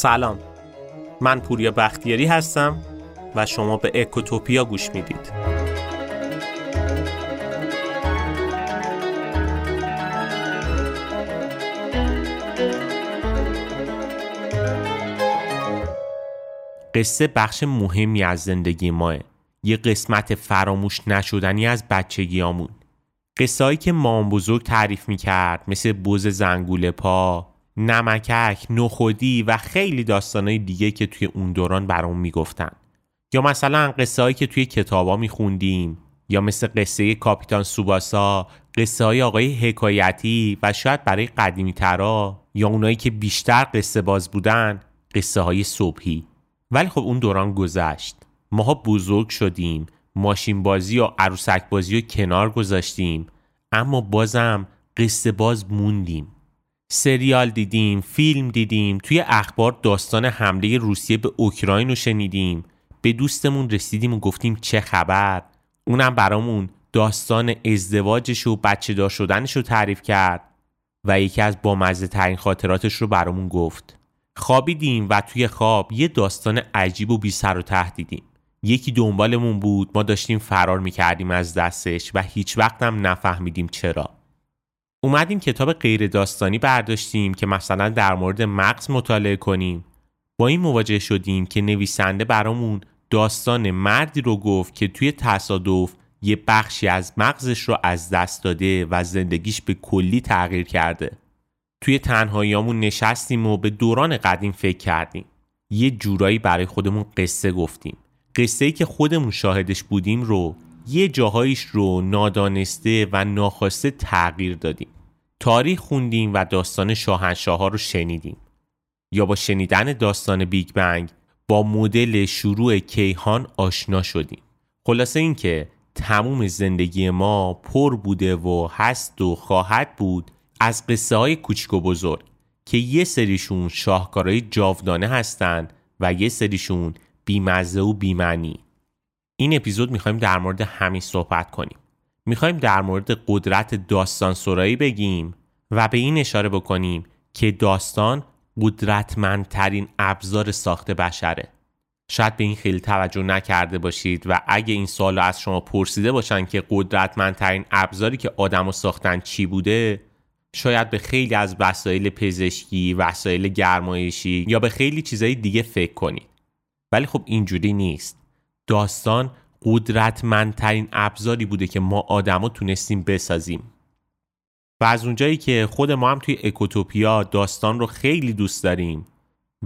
سلام. من پوریا بختیاری هستم و شما به اکوتوپیا گوش می‌دید. قصه بخش مهمی از زندگی ماه. یه قسمت فراموش نشدنی از بچگیامون. قصه که مام بزرگ تعریف می‌کرد مثل بوز زنگوله پا نمکک، نخودی و خیلی داستانهای دیگه که توی اون دوران برام می‌گفتن. یا مثلا قصه هایی که توی کتابا میخوندیم یا مثل قصه کاپیتان سوباسا قصه های آقای حکایتی و شاید برای قدیمی ترا یا اونایی که بیشتر قصه باز بودن قصه های صبحی. ولی خب اون دوران گذشت. ماها بزرگ شدیم ماشین بازی و عروسک بازی و کنار گذاشتیم اما بازم قصه باز موندیم. سریال دیدیم فیلم دیدیم توی اخبار داستان حمله روسیه به اوکراین رو شنیدیم. به دوستمون رسیدیم و گفتیم چه خبر. اونم برامون داستان ازدواجش و بچه دار شدنش رو تعریف کرد و یکی از بامزه ترین خاطراتش رو برامون گفت. خوابیدیم و توی خواب یه داستان عجیب و بی سر و ته دیدیم. یکی دنبالمون بود ما داشتیم فرار می‌کردیم از دستش و هیچ وقت هم نفهمیدیم چرا. اومدیم کتاب غیر داستانی برداشتیم که مثلا در مورد مغز مطالعه کنیم. با این مواجه شدیم که نویسنده برامون داستان مردی رو گفت که توی تصادف یه بخشی از مغزش رو از دست داده و زندگیش به کلی تغییر کرده. توی تنهاییامون نشستیم و به دوران قدیم فکر کردیم. یه جورایی برای خودمون قصه گفتیم. قصه ای که خودمون شاهدش بودیم رو یه جاهایش رو نادانسته و ناخواسته تغییر دادیم. تاریخ خوندیم و داستان شاهنشاه ها رو شنیدیم. یا با شنیدن داستان بیگ بنگ با مدل شروع کیهان آشنا شدیم. خلاصه اینکه تموم زندگی ما پر بوده و هست و خواهد بود از قصه های کوچک و بزرگ که یه سریشون شاهکارهای جاودانه هستند و یه سریشون بیمزه و بیمعنی. این اپیزود می‌خوایم در مورد همین صحبت کنیم. می‌خوایم در مورد قدرت داستان سرایی بگیم و به این اشاره بکنیم که داستان قدرتمندترین ابزار ساخت بشره. شاید به این خیلی توجه نکرده باشید و اگه این سال از شما پرسیده باشن که قدرتمندترین ابزاری که آدم و ساختن چی بوده شاید به خیلی از وسایل پزشکی، وسایل گرمایشی یا به خیلی چیزهای دیگه فکر کنید. ولی خب اینجوری نیست. داستان قدرتمندترین ابزاری بوده که ما آدما تونستیم بسازیم. و از اونجایی که خود ما هم توی اکوتوپیا داستان رو خیلی دوست داریم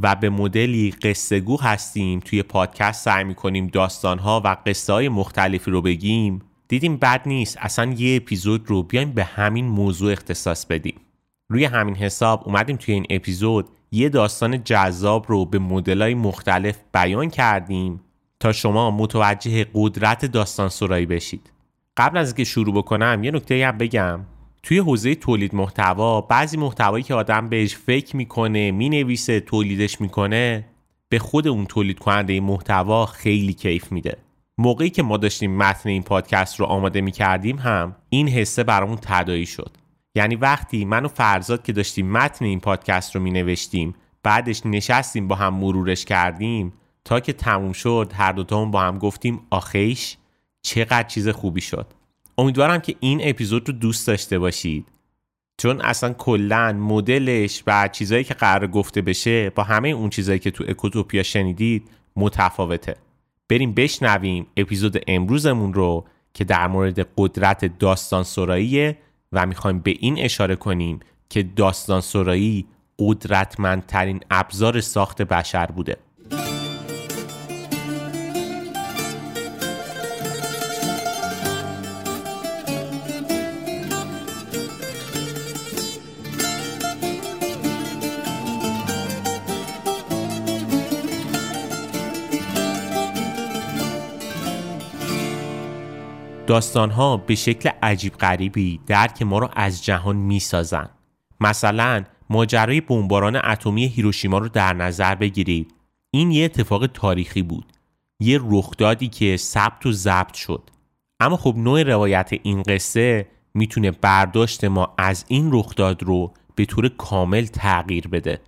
و به مدلی قصه گو هستیم توی پادکست سعی می‌کنیم داستانها و قصه های مختلفی رو بگیم دیدیم بد نیست اصلا یه اپیزود رو بیایم به همین موضوع اختصاص بدیم. روی همین حساب اومدیم توی این اپیزود یه داستان جذاب رو به مدلای مختلف بیان کردیم تا شما متوجه قدرت داستان سرایی بشید. قبل از اینکه شروع بکنم یه نکته هم بگم. توی حوزه تولید محتوا بعضی محتوایی که آدم بهش فکر می‌کنه می‌نویسه تولیدش می‌کنه به خود اون تولید کننده محتوا خیلی کیف میده. موقعی که ما داشتیم متن این پادکست رو آماده می‌کردیم هم این حسه برامون تدایی شد. یعنی وقتی من و فرزاد که داشتیم متن این پادکست رو مینوشتیم بعدش نشستیم با هم مرورش کردیم تا که تموم شد هر دوتامون با هم گفتیم آخیش چقدر چیز خوبی شد. امیدوارم که این اپیزود رو دوست داشته باشید. چون اصلا کلا مدلش و چیزایی که قرار گفته بشه با همه اون چیزایی که تو اکوتوپیا شنیدید متفاوته. بریم بشنویم اپیزود امروزمون رو که در مورد قدرت داستان سراییه و می‌خوایم به این اشاره کنیم که داستان سرایی قدرتمندترین ابزار ساخت بشر بوده. داستانها به شکل عجیب غریبی درک ما رو از جهان می‌سازن. مثلا ماجرای بمباران اتمی هیروشیما رو در نظر بگیرید. این یه اتفاق تاریخی بود. یه رخدادی که ثبت و ضبط شد. اما خب نوع روایت این قصه می‌تونه برداشت ما از این رخداد رو به طور کامل تغییر بده.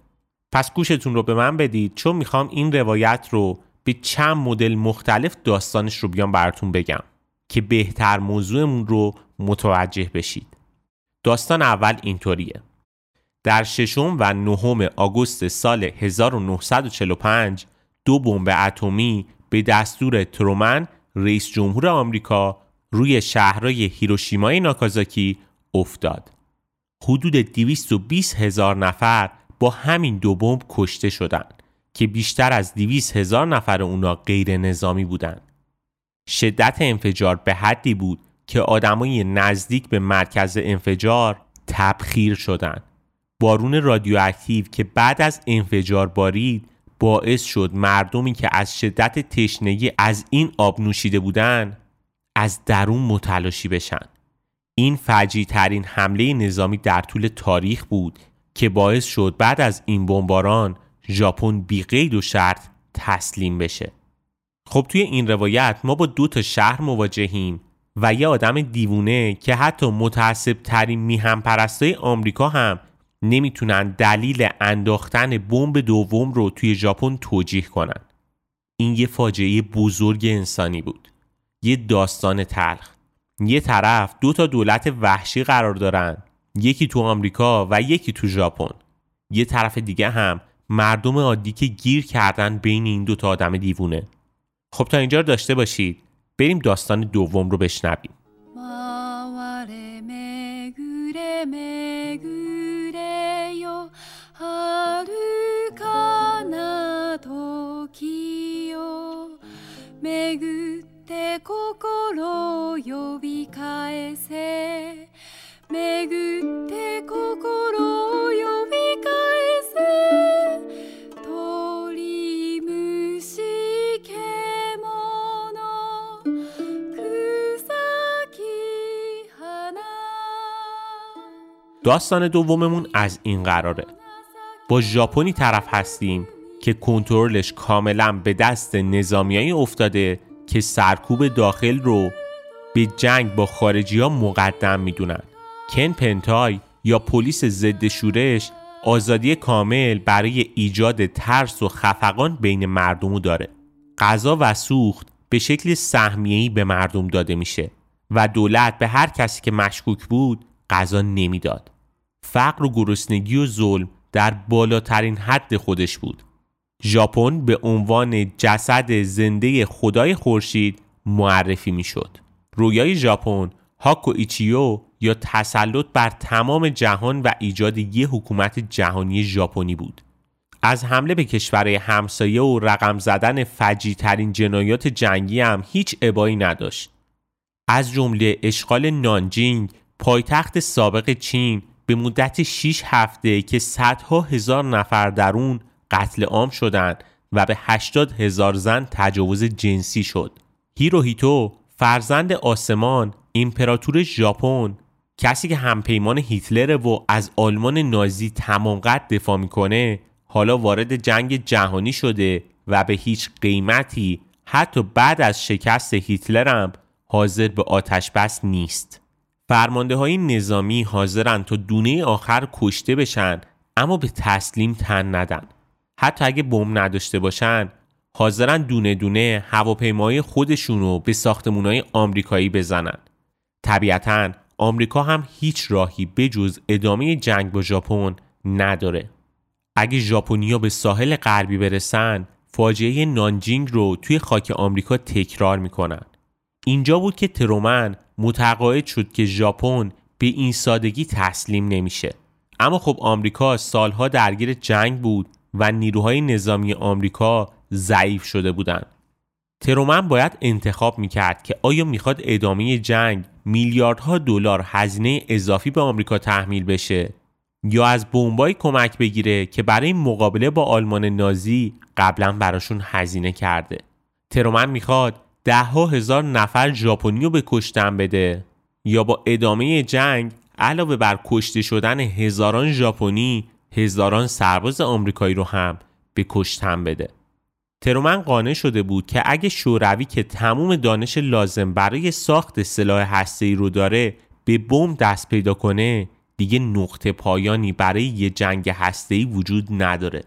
پس گوشتون رو به من بدید چون می‌خوام این روایت رو به چند مدل مختلف داستانش رو بیام براتون بگم. که بهتر موضوعمون رو متوجه بشید داستان اول اینطوریه در ششم و نهم آگوست سال 1945 دو بمب اتمی به دستور ترومن رئیس جمهور آمریکا روی شهرهای هیروشیمای ناکازاکی افتاد. حدود 220 هزار نفر با همین دو بمب کشته شدند که بیشتر از 200 هزار نفر اونا غیر نظامی بودند. شدت انفجار به حدی بود که آدمای نزدیک به مرکز انفجار تبخیر شدند. بارون رادیواکتیو که بعد از انفجار بارید باعث شد مردمی که از شدت تشنگی از این آب نوشیده بودند از درون متلاشی بشن این فجی ترین حمله نظامی در طول تاریخ بود که باعث شد بعد از این بمباران ژاپن بی قید و شرط تسلیم بشه خب توی این روایت ما با دو تا شهر مواجهیم و یه آدم دیوونه که حتی متعصب ترین میهم پرستای آمریکا هم نمی‌تونن دلیل انداختن بمب دوم رو توی ژاپن توجیه کنن. این یه فاجعه بزرگ انسانی بود. یه داستان تلخ. یه طرف دو تا دولت وحشی قرار دارن. یکی تو آمریکا و یکی تو ژاپن. یه طرف دیگه هم مردم عادی که گیر کردن بین این دو تا آدم دیوونه. خب تا اینجا رو داشته باشید. بریم داستان دوم رو بشنویم. داستان دوممون از این قراره. با ژاپنی طرف هستیم که کنترلش کاملا به دست نظامیایی افتاده که سرکوب داخل رو به جنگ با خارجی ها مقدم می‌دونن. کن پنتای یا پلیس ضد شورش آزادی کامل برای ایجاد ترس و خفقان بین مردم داره. غذا و سوخت به شکل سهمیه‌ای به مردم داده میشه و دولت به هر کسی که مشکوک بود غذا نمی‌داد. فقر و گرسنگی و ظلم در بالاترین حد خودش بود ژاپن به عنوان جسد زنده خدای خورشید معرفی می‌شد. رویای ژاپن هاکو ایچیو یا تسلط بر تمام جهان و ایجاد یک حکومت جهانی ژاپنی بود. از حمله به کشورهای همسایه و رقم زدن فجی ترین جنایات جنگی هم هیچ ابایی نداشت. از جمله اشغال نانجینگ پایتخت سابق چین به مدت 6 هفته که صدها هزار نفر در اون قتل عام شدند و به 80 هزار زن تجاوز جنسی شد. هیروهیتو فرزند آسمان امپراتور ژاپن کسی که همپیمان هیتلر و از آلمان نازی تمام قد دفاع می‌کنه حالا وارد جنگ جهانی شده و به هیچ قیمتی حتی بعد از شکست هیتلر هم حاضر به آتش بس نیست. فرمانده های نظامی حاضرن تا دونه آخر کشته بشن اما به تسلیم تن ندن. حتی اگه بمب نداشته باشن حاضرن دونه دونه هواپیمای خودشون رو به ساختمونای آمریکایی بزنن. طبیعتا آمریکا هم هیچ راهی بجز ادامه جنگ با ژاپن نداره. اگه ژاپنیا به ساحل غربی برسن فاجعه نانجینگ رو توی خاک آمریکا تکرار می‌کنن. اینجا بود که ترومن متقاعد شد که ژاپن به این سادگی تسلیم نمیشه. اما خب آمریکا سالها درگیر جنگ بود و نیروهای نظامی آمریکا ضعیف شده بودند. ترومن باید انتخاب می‌کرد که آیا می‌خواد ادامه جنگ میلیاردها دلار هزینه اضافی به آمریکا تحمیل بشه یا از بمبای کمک بگیره که برای مقابله با آلمان نازی قبلا براشون هزینه کرده. ترومن می‌خواد ده ها هزار نفر ژاپنی رو به کشتن بده یا با ادامه جنگ علاوه بر کشته شدن هزاران ژاپنی هزاران سرباز آمریکایی رو هم به کشتن بده. ترومن قانع شده بود که اگه شوروی که تموم دانش لازم برای ساخت سلاح هسته‌ای رو داره به بم دست پیدا کنه دیگه نقطه پایانی برای یه جنگ هسته‌ای وجود نداره.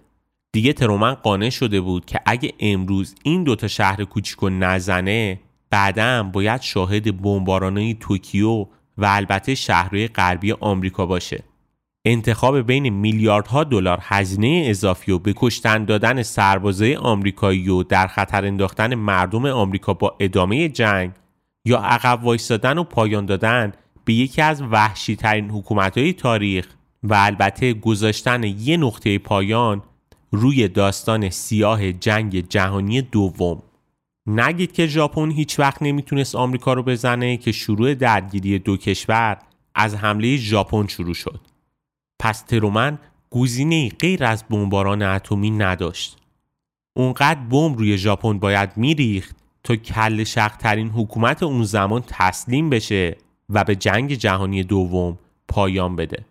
دیگه ترومن قانع شده بود که اگه امروز این دوتا شهر کوچیکو نزنه بعدا باید شاهد بمبارانه توکیو و البته شهرهای غربی آمریکا باشه. انتخاب بین میلیاردها دلار هزینه اضافی و به کشتن دادن سربازای آمریکایی و در خطر انداختن مردم آمریکا با ادامه جنگ یا عقب وایستادن و پایان دادن به یکی از وحشی ترین تاریخ و البته گذاشتن یه نقطه پایان روی داستان سیاه جنگ جهانی دوم. نگید که ژاپن هیچ وقت نمی‌تونست آمریکا رو بزنه که شروع درگیری دو کشور از حمله ژاپن شروع شد. پس ترومن گزینه غیر از بمباران اتمی نداشت. اونقدر بمب روی ژاپن باید میریخت تا کل شخترین حکومت اون زمان تسلیم بشه و به جنگ جهانی دوم پایان بده.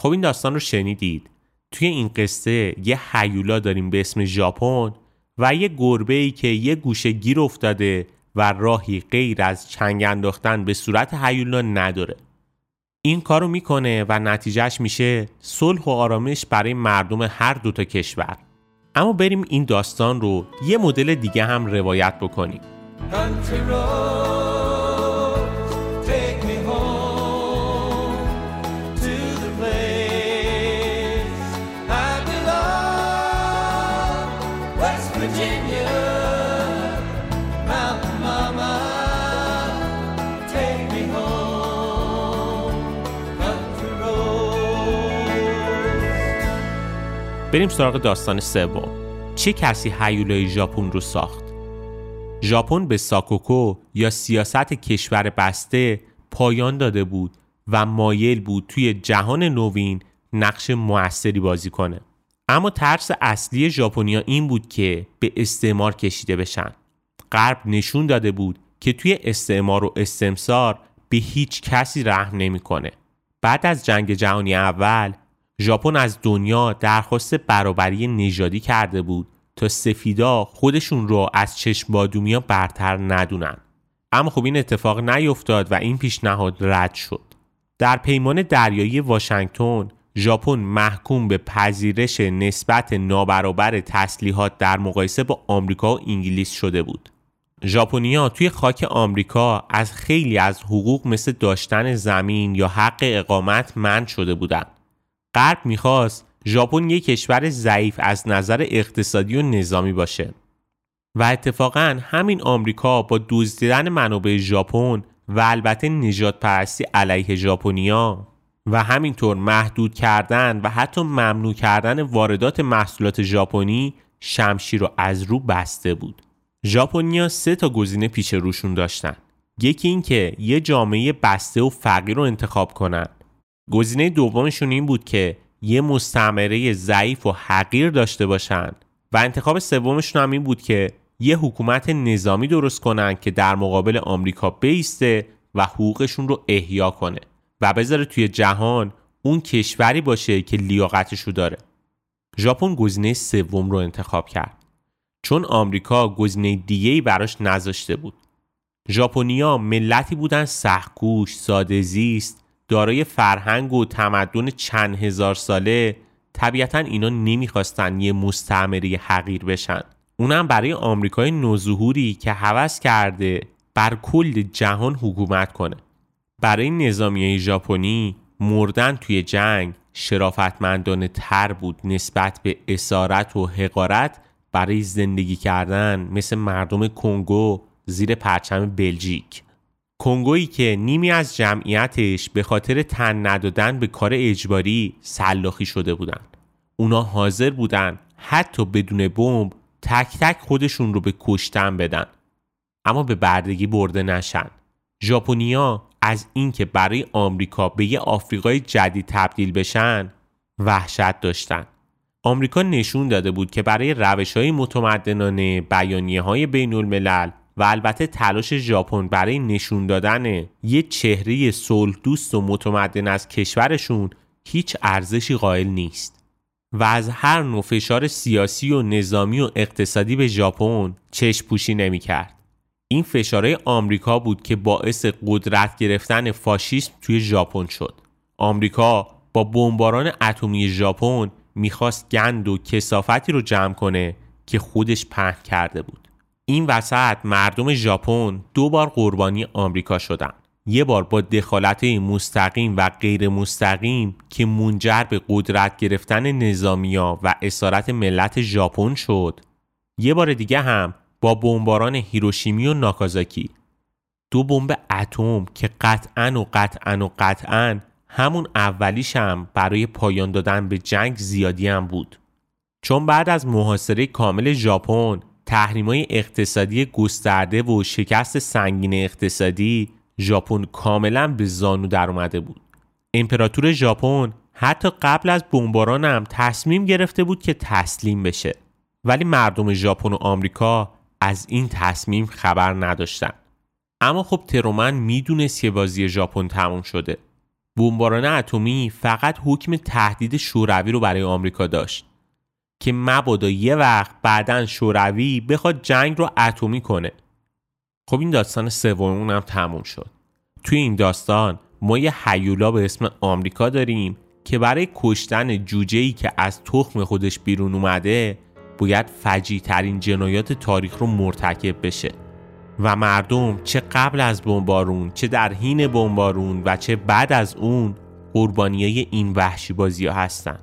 خب این داستان رو شنیدید. توی این قصه یه حیولا داریم به اسم ژاپن و یه گربه ای که یه گوشه گیر افتاده و راهی غیر از چنگ انداختن به صورت حیولا نداره. این کارو می‌کنه و نتیجهش میشه صلح و آرامش برای مردم هر دوتا کشور. اما بریم این داستان رو یه مدل دیگه هم روایت بکنیم. بریم سراغ داستان سوم. چه کسی هیولای ژاپن رو ساخت؟ ژاپن به ساکوکو یا سیاست کشور بسته پایان داده بود و مایل بود توی جهان نوین نقش موثری بازی کنه. اما ترس اصلی ژاپنیا این بود که به استعمار کشیده بشن. غرب نشون داده بود که توی استعمار و استمسار به هیچ کسی رحم نمی‌کنه. بعد از جنگ جهانی اول ژاپن از دنیا درخواست برابری نژادی کرده بود تا سفیدا خودشون رو از چشم بادومیا برتر ندونن. اما خب این اتفاق نیفتاد و این پیشنهاد رد شد. در پیمان دریایی واشنگتن ژاپن محکوم به پذیرش نسبت نابرابر تسلیحات در مقایسه با آمریکا و انگلیس شده بود. ژاپنیا توی خاک آمریکا از خیلی از حقوق مثل داشتن زمین یا حق اقامت منع شده بودند. غرب می‌خواست ژاپن یک کشور ضعیف از نظر اقتصادی و نظامی باشه و اتفاقا همین آمریکا با دزدیدن منابع ژاپن و البته نجات پرستی علیه ژاپنیا و همینطور محدود کردن و حتی ممنوع کردن واردات محصولات ژاپنی شمشیر رو از رو بسته بود. ژاپنیا سه تا گزینه پیش روشون داشتن. یکی اینکه یه جامعه بسته و فقیر رو انتخاب کنن گزینه دومشون این بود که یه مستعمره ضعیف و حقیر داشته باشن و انتخاب سومشون هم این بود که یه حکومت نظامی درست کنن که در مقابل آمریکا بیسته و حقوقشون رو احیا کنه و بذاره توی جهان اون کشوری باشه که لیاقتشو داره. ژاپن گزینه سوم رو انتخاب کرد. چون آمریکا گزینه دیگه براش نذاشته بود. ژاپنیا ملتی بودن سخکوش ساده زیست دارای فرهنگ و تمدن چند هزار ساله طبیعتا اینا نمی‌خواستن یه مستعمره حقیر بشن. اونم برای آمریکای نوظهوری که هوس کرده بر کل جهان حکومت کنه. برای نظامیه ژاپنی مردن توی جنگ شرافتمندانه تر بود نسبت به اسارت و حقارت برای زندگی کردن مثل مردم کنگو زیر پرچم بلژیک. کنگویی که نیمی از جمعیتش به خاطر تن ندادن به کار اجباری سلاخی شده بودند. اونا حاضر بودن حتی بدون بمب تک تک خودشون رو به کشتن بدن. اما به بردگی برده نشن. ژاپنیا از اینکه برای آمریکا به یه آفریقای جدید تبدیل بشن وحشت داشتن. آمریکا نشون داده بود که برای روش های متمدنانه بیانیه های بین الملل و البته تلاش ژاپن برای نشون دادن یه چهره صلح دوست و متمدن از کشورشون هیچ ارزشی قائل نیست و از هر نوع فشار سیاسی و نظامی و اقتصادی به ژاپن چشم پوشی نمی کرد. این فشارهای آمریکا بود که باعث قدرت گرفتن فاشیسم توی ژاپن شد. آمریکا با بمباران اتمی ژاپن می‌خواست گند و کسافتی رو جمع کنه که خودش پهن کرده بود این وسط مردم ژاپن دو بار قربانی آمریکا شدن. یه بار با دخالت مستقیم و غیر مستقیم که منجر به قدرت گرفتن نظامیا و اسارت ملت ژاپن شد. یه بار دیگه هم با بمباران هیروشیمی و ناکازاکی. دو بمب اتم که قطعا و قطعا و قطعا همون اولیش هم برای پایان دادن به جنگ زیادی هم بود. چون بعد از محاصره کامل ژاپن تحریمای اقتصادی گسترده و شکست سنگین اقتصادی ژاپن کاملا به زانو در اومده بود. امپراتور ژاپن حتی قبل از بمباران هم تصمیم گرفته بود که تسلیم بشه. ولی مردم ژاپن و آمریکا از این تصمیم خبر نداشتن. اما خب ترومن می‌دونست که بازی ژاپن تموم شده. بمباران اتمی فقط حکم تهدید شوروی رو برای آمریکا داشت. که مبادا یه وقت بعدا شوروی بخواد جنگ رو اتمی کنه. خب این داستان سوممون هم تموم شد. توی این داستان ما یه حیولا به اسم آمریکا داریم که برای کشتن جوجه که از تخم خودش بیرون اومده باید فجی ترین جنایات تاریخ رو مرتکب بشه. و مردم چه قبل از بمبارون چه در حین بمبارون و چه بعد از اون قربانیای این وحشی بازی ها هستن.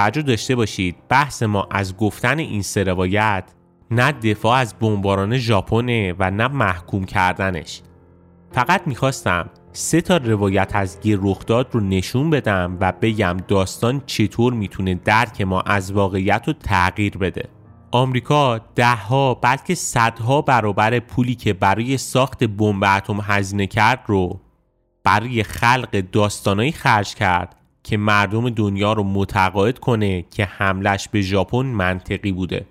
توجه داشته باشید بحث ما از گفتن این سه روایت نه دفاع از بمباران ژاپنه و نه محکوم کردنش. فقط می‌خواستم سه تا روایت از گیر رخداد رو نشون بدم و بگم داستان چطور می‌تونه درک ما از واقعیت رو تغییر بده. آمریکا دهها بلکه صدها برابر پولی که برای ساخت بمب اتم هزینه کرد رو برای خلق داستانایی خرج کرد که مردم دنیا رو متقاعد کنه که حملش به ژاپن منطقی بوده.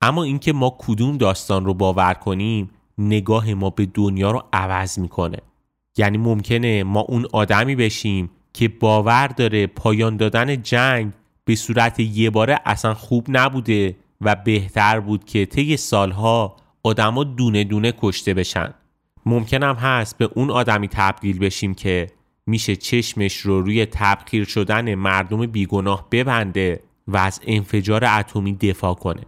اما اینکه ما کدوم داستان رو باور کنیم نگاه ما به دنیا رو عوض می‌کنه. یعنی ممکنه ما اون آدمی بشیم که باور داره پایان دادن جنگ به صورت یه باره اصلا خوب نبوده و بهتر بود که طی سالها آدما دونه دونه کشته بشن. ممکنم هست به اون آدمی تبدیل بشیم که میشه چشمش رو روی تبخیر شدن مردم بیگناه ببنده و از انفجار اتمی دفاع کنه.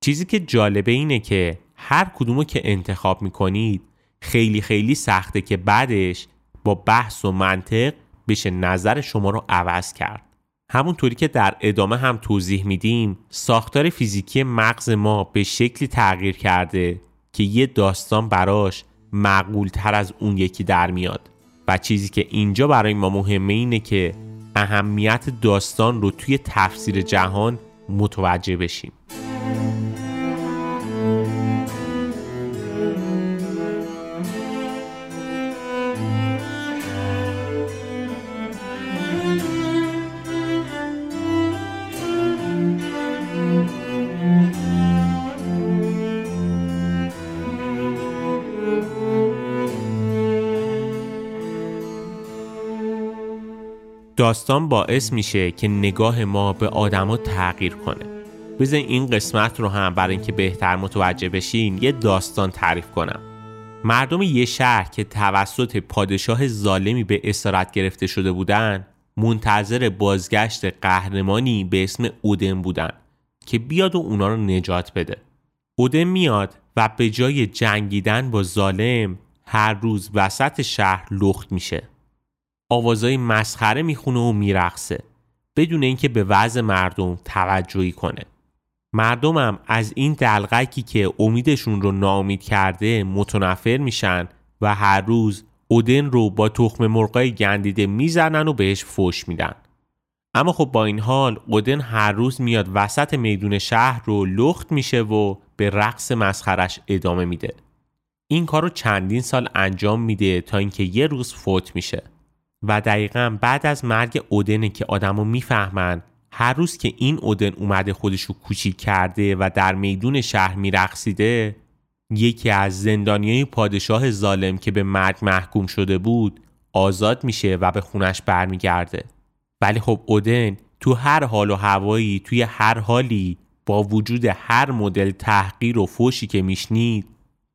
چیزی که جالبه اینه که هر کدومو که انتخاب می‌کنید خیلی خیلی سخته که بعدش با بحث و منطق بشه نظر شما رو عوض کرد. همونطوری که در ادامه هم توضیح میدیم ساختار فیزیکی مغز ما به شکلی تغییر کرده که یه داستان براش معقول تر از اون یکی در میاد. و چیزی که اینجا برای ما مهمه اینه که اهمیت داستان رو توی تفسیر جهان متوجه بشیم. داستان باعث میشه که نگاه ما به آدما تغییر کنه. بزن این قسمت رو هم برای اینکه بهتر متوجه بشین یه داستان تعریف کنم. مردم یه شهر که توسط پادشاه ظالمی به اسارت گرفته شده بودن منتظر بازگشت قهرمانی به اسم اودن بودن که بیاد و اونا رو نجات بده. اودن میاد و به جای جنگیدن با ظالم هر روز وسط شهر لخت میشه. آوازای مسخره می‌خونه و میرقصه بدون اینکه به وضع مردم توجهی کنه. مردمم از این دلغکی که امیدشون رو ناامید کرده متنفر میشن و هر روز اودن رو با تخم مرغای گندیده می‌زنن و بهش فوش میدن. اما خب با این حال اودن هر روز میاد وسط میدون شهر رو لخت میشه و به رقص مسخرش ادامه میده. این کار رو چندین سال انجام میده تا اینکه یه روز فوت میشه. و دقیقا بعد از مرگ اودنه که آدمو می‌فهمن هر روز که این اودن اومده خودشو کوچیک کرده و در میدون شهر میرقصیده یکی از زندانیای پادشاه ظالم که به مرگ محکوم شده بود آزاد میشه و به خونش برمیگرده. ولی خب اودن تو هر حال و هوایی توی هر حالی با وجود هر مدل تحقیر و فوشی که میشنید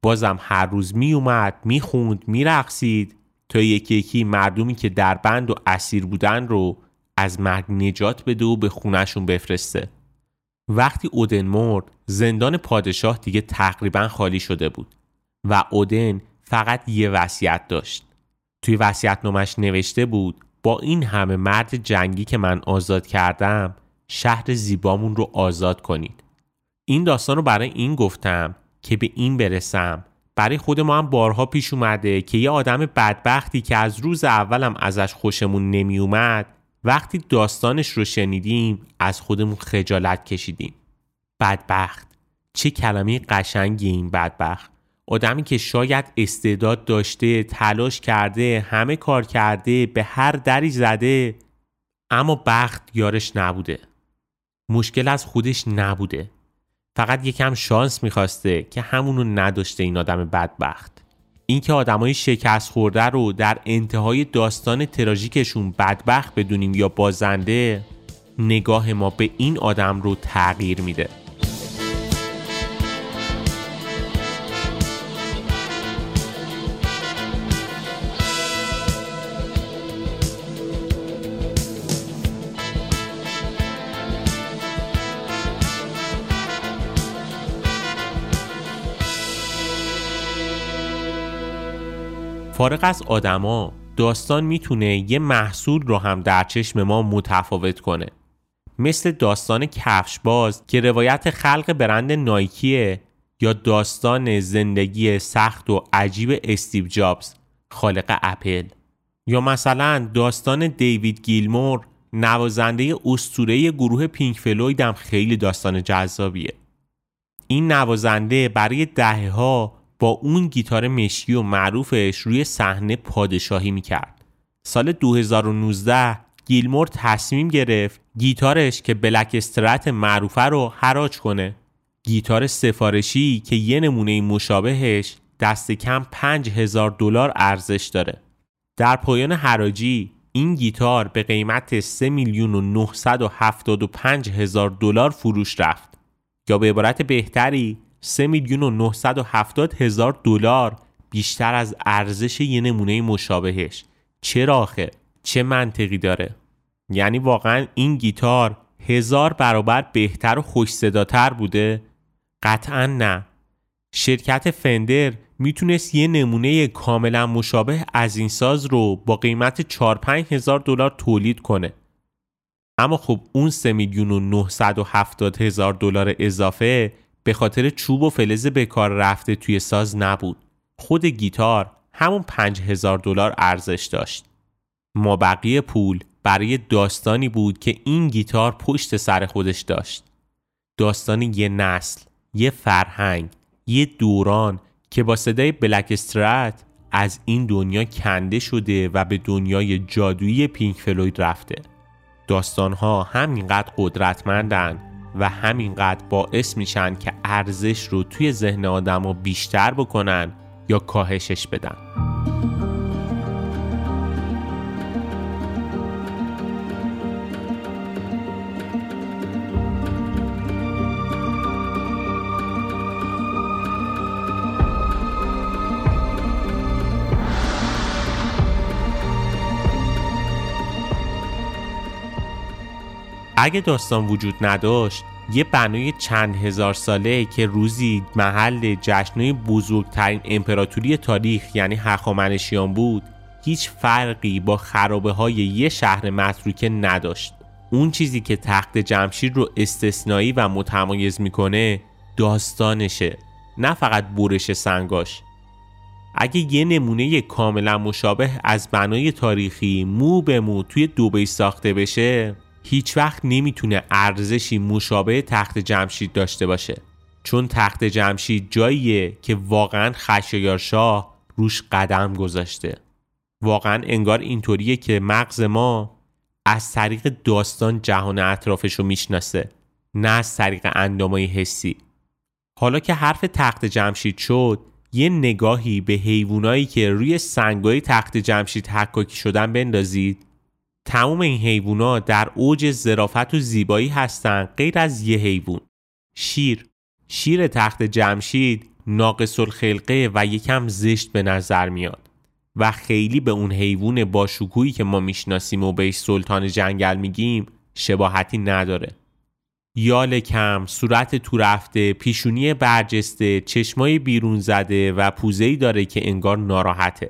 بازم هر روز میومد می‌خوند میرقصید. تا یکی یکی مردمی که در بند و اسیر بودن رو از مرگ نجات بده و به خونشون بفرسته. وقتی اودن مرد زندان پادشاه دیگه تقریبا خالی شده بود و اودن فقط یه وصیت داشت. توی وصیت نامش نوشته بود با این همه مرد جنگی که من آزاد کردم شهر زیبامون رو آزاد کنید. این داستان رو برای این گفتم که به این برسم برای خود ما هم بارها پیش اومده که یه آدم بدبختی که از روز اولم ازش خوشمون نمی اومد وقتی داستانش رو شنیدیم از خودمون خجالت کشیدیم. بدبخت. چه کلمه قشنگی این بدبخت. آدمی که شاید استعداد داشته تلاش کرده همه کار کرده به هر دری زده اما بخت یارش نبوده. مشکل از خودش نبوده. فقط یکم شانس می‌خواسته که همونو نداشته این آدم بدبخت. اینکه آدمای شکست خورده رو در انتهای داستان تراژیکشون بدبخت بدونیم یا بازنده نگاه ما به این آدم رو تغییر میده. فارغ از آدما داستان می‌تونه یه محصول رو هم در چشم ما متفاوت کنه. مثل داستان کفش باز که روایت خلق برند نایکیه یا داستان زندگی سخت و عجیب استیو جابز خالق اپل. یا مثلا داستان دیوید گیلمور نوازنده اسطوره گروه پینک فلوید هم خیلی داستان جذابیه. این نوازنده برای دهه ها با اون گیتار مشکی و معروفش روی صحنه پادشاهی می‌کرد. سال 2019 گیلمور تصمیم گرفت گیتارش که بلک استرات معروفه رو حراج کنه. گیتار سفارشی که یه نمونه مشابهش دست کم 5000 دلار ارزش داره. در پایان حراجی این گیتار به قیمت 3 میلیون و 975 هزار دلار فروش رفت. یا به عبارت بهتری 3 میلیون و 970 هزار دلار بیشتر از ارزش یه نمونه مشابهش. چرا آخه؟ چه منطقی داره؟ یعنی واقعا این گیتار هزار برابر بهتر و خوش صداتر بوده؟ قطعا نه. شرکت فندر می‌تونست یه نمونه کاملا مشابه از این ساز رو با قیمت 4 5 هزار دلار تولید کنه. اما خب اون 3 میلیون و 970 هزار دلار اضافه به خاطر چوب و فلز به کار رفته توی ساز نبود. خود گیتار همون 5000 دلار ارزش داشت. ما بقیه پول برای داستانی بود که این گیتار پشت سر خودش داشت. داستان یه نسل یه فرهنگ یه دوران که با صدای بلک استرات از این دنیا کنده شده و به دنیای جادویی پینک فلوید رفته. داستانها همینقدر قدرتمندن و همینقدر باعث میشن که ارزش رو توی ذهن آدم رو بیشتر بکنن یا کاهشش بدن. اگه داستان وجود نداشت یه بنای چند هزار ساله که روزی محل جشنهای بزرگترین امپراتوری تاریخ یعنی هخامنشیان بود هیچ فرقی با خرابه های یه شهر متروکه نداشت. اون چیزی که تخت جمشید رو استثنایی و متمایز می‌کنه داستانشه نه فقط برش سنگاش. اگه یه نمونه کاملا مشابه از بنای تاریخی مو به مو توی دوبی ساخته بشه هیچ وقت نمی‌تونه ارزشی مشابه تخت جمشید داشته باشه. چون تخت جمشید جاییه که واقعا خشایار شاه روش قدم گذاشته. واقعا انگار اینطوریه که مغز ما از طریق داستان جهان اطرافش رو می‌شناسه نه از طریق اندامای حسی. حالا که حرف تخت جمشید شد یه نگاهی به حیوانایی که روی سنگای تخت جمشید حکاکی شدن بندازید تمام این حیوونا در اوج ظرافت و زیبایی هستند غیر از یه حیوان. شیر. شیر تخت جمشید ناقص الخلقه و یکم زشت به نظر میاد. و خیلی به اون حیوان باشکوهی که ما می‌شناسیم و بهش سلطان جنگل میگیم شباهتی نداره. یال کم، صورت تو رفته، پیشونی برجسته، چشمای بیرون زده و پوزهی داره که انگار ناراحته.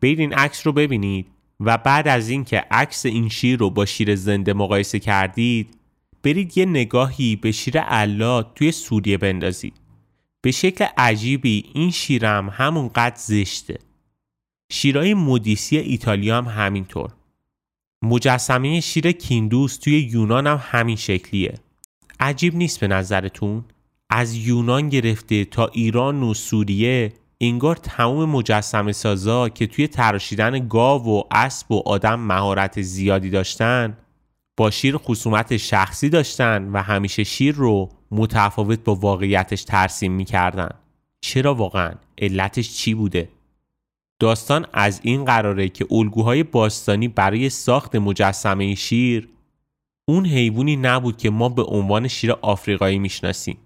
برید عکس رو ببینید. و بعد از اینکه عکس این شیر رو با شیر زنده مقایسه کردید برید یه نگاهی به شیر الله توی سوریه بندازید. به شکل عجیبی این شیرم همون قد زشته. شیرای مودیسی ایتالیا هم همینطور. مجسمه شیر کیندوس توی یونان هم همین شکلیه. عجیب نیست به نظرتون؟ از یونان گرفته تا ایران و سوریه انگار تمام مجسمه سازا که توی تراشیدن گاو و اسب و آدم مهارت زیادی داشتن با شیر خصومت شخصی داشتن و همیشه شیر رو متفاوت با واقعیتش ترسیم می‌کردن چرا واقعا؟ علتش چی بوده؟ داستان از این قراره که الگوهای باستانی برای ساخت مجسمه شیر اون حیوانی نبود که ما به عنوان شیر آفریقایی می‌شناسیم